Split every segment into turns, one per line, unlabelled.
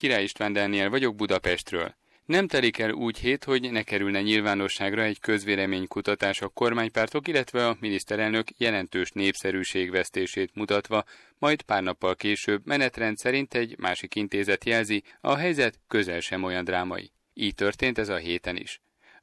Király István Dániel vagyok Budapestről. Nem telik el úgy hét, hogy ne kerülne nyilvánosságra egy közvéleménykutatás a kormánypártok, illetve a miniszterelnök jelentős népszerűségvesztését mutatva, majd pár nappal később menetrend szerint egy másik intézet jelzi, a helyzet közel sem olyan drámai. Így történt ez a héten is.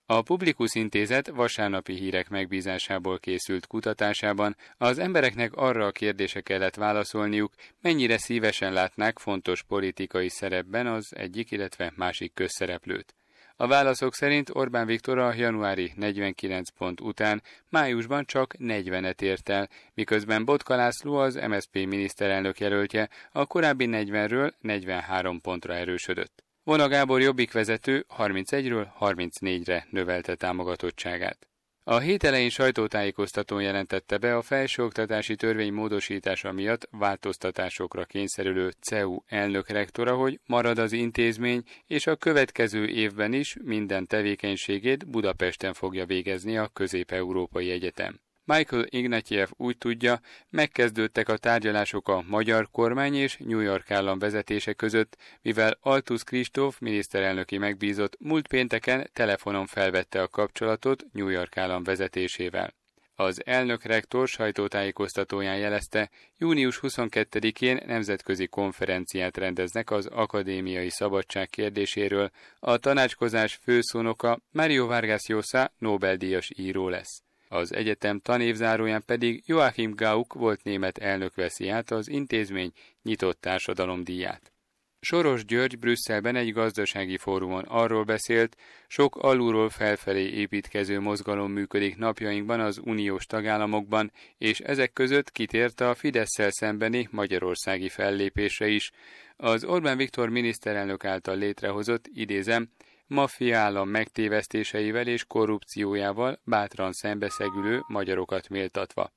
A Publikus Intézet vasárnapi hírek megbízásából készült kutatásában az embereknek arra a kérdése kellett válaszolniuk, mennyire szívesen látnák fontos politikai szerepben az egyik, illetve másik közszereplőt. A válaszok szerint Orbán Viktor a januári 49 pont után májusban csak 40-et ért el, miközben Botka László az MSZP miniszterelnök jelöltje a korábbi 40-ről 43 pontra erősödött. Vona Gábor jobbik vezető 31-ről 34-re növelte támogatottságát. A hét elején sajtótájékoztatón jelentette be a felsőoktatási törvény módosítása miatt változtatásokra kényszerülő CEU elnök rektora, hogy marad az intézmény, és a következő évben is minden tevékenységét Budapesten fogja végezni a Közép-Európai Egyetem. Michael Ignatiev úgy tudja, megkezdődtek a tárgyalások a magyar kormány és New York állam vezetése között, mivel Altus Kristóf miniszterelnöki megbízott múlt pénteken telefonon felvette a kapcsolatot New York állam vezetésével. Az elnök rektor sajtótájékoztatóján jelezte, június 22-én nemzetközi konferenciát rendeznek az akadémiai szabadság kérdéséről, a tanácskozás főszónoka Mario Vargas Llosa Nobel-díjas író lesz. Az egyetem tanévzáróján pedig Joachim Gauck volt német elnök veszi át az intézmény nyitott társadalomdíját. Soros György Brüsszelben egy gazdasági fórumon arról beszélt, sok alulról felfelé építkező mozgalom működik napjainkban az uniós tagállamokban, és ezek között kitért a fidesz szembeni magyarországi fellépésre is. Az Orbán Viktor miniszterelnök által létrehozott, idézem, maffia állam megtévesztéseivel és korrupciójával bátran szembeszegülő magyarokat méltatva.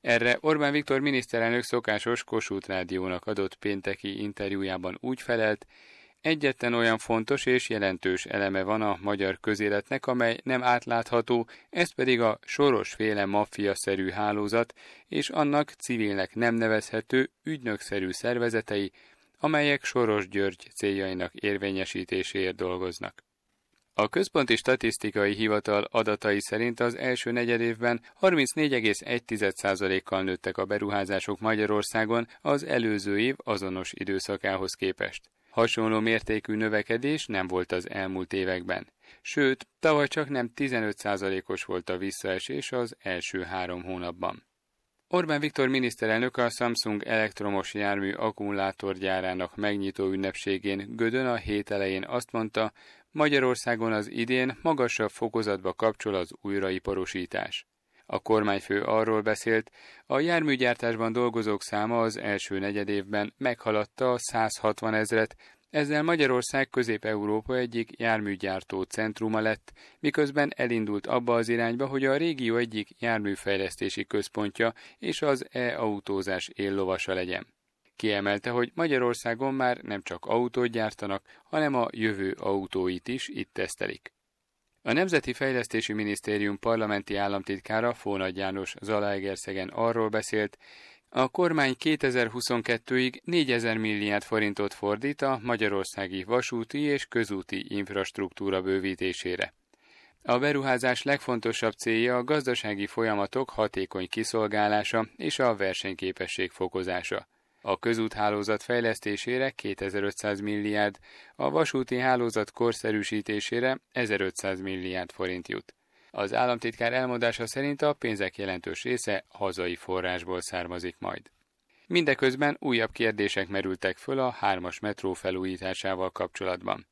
Erre Orbán Viktor miniszterelnök szokásos Kossuth Rádiónak adott pénteki interjújában úgy felelt, egyetlen olyan fontos és jelentős eleme van a magyar közéletnek, amely nem átlátható, ez pedig a sorosféle maffia-szerű hálózat és annak civilnek nem nevezhető ügynökszerű szervezetei, amelyek Soros György céljainak érvényesítéséért dolgoznak. A Központi Statisztikai Hivatal adatai szerint az első negyedévben 34,1%-kal nőttek a beruházások Magyarországon az előző év azonos időszakához képest. Hasonló mértékű növekedés nem volt az elmúlt években. Sőt, tavaly csak nem 15%-os volt a visszaesés az első három hónapban. Orbán Viktor miniszterelnök a Samsung elektromos jármű akkumulátorgyárának megnyitó ünnepségén Gödön a hét elején azt mondta, Magyarországon az idén magasabb fokozatba kapcsol az újraiparosítás. A kormányfő arról beszélt, a járműgyártásban dolgozók száma az első negyedévben meghaladta a 160 ezret, ezzel Magyarország Közép-Európa egyik járműgyártó centruma lett, miközben elindult abba az irányba, hogy a régió egyik járműfejlesztési központja és az e-autózás éllovasa legyen. Kiemelte, hogy Magyarországon már nem csak autót gyártanak, hanem a jövő autóit is itt tesztelik. A Nemzeti Fejlesztési Minisztérium parlamenti államtitkára Fónagy János Zalaegerszegen arról beszélt, a kormány 2022-ig 4000 milliárd forintot fordít a magyarországi vasúti és közúti infrastruktúra bővítésére. A beruházás legfontosabb célja a gazdasági folyamatok hatékony kiszolgálása és a versenyképesség fokozása. A közúthálózat fejlesztésére 2500 milliárd, a vasúti hálózat korszerűsítésére 1500 milliárd forint jut. Az államtitkár elmondása szerint a pénzek jelentős része hazai forrásból származik majd. Mindeközben újabb kérdések merültek föl a hármas metró felújításával kapcsolatban.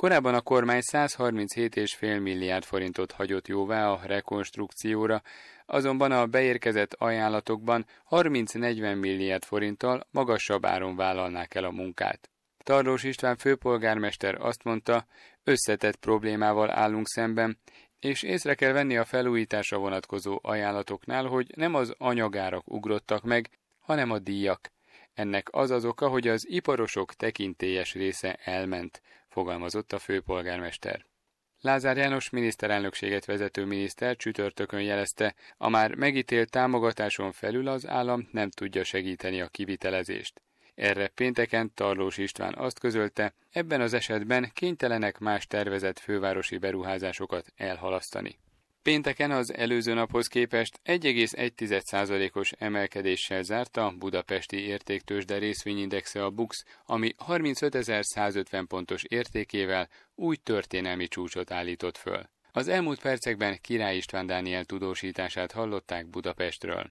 Korábban a kormány 137,5 milliárd forintot hagyott jóvá a rekonstrukcióra, azonban a beérkezett ajánlatokban 30-40 milliárd forinttal magasabb áron vállalnák el a munkát. Tarlós István főpolgármester azt mondta, összetett problémával állunk szemben, és észre kell venni a felújításra vonatkozó ajánlatoknál, hogy nem az anyagárak ugrottak meg, hanem a díjak. Ennek az az oka, hogy az iparosok tekintélyes része elment, fogalmazott a főpolgármester. Lázár János miniszterelnökséget vezető miniszter csütörtökön jelezte, a már megítélt támogatáson felül az állam nem tudja segíteni a kivitelezést. Erre pénteken Tarlós István azt közölte, ebben az esetben kénytelenek más tervezett fővárosi beruházásokat elhalasztani. Pénteken az előző naphoz képest 1,1%-os emelkedéssel zárta a budapesti értéktősde részvényindexe a BUX, ami 35.150 pontos értékével új történelmi csúcsot állított föl. Az elmúlt percekben Király István Dániel tudósítását hallották Budapestről.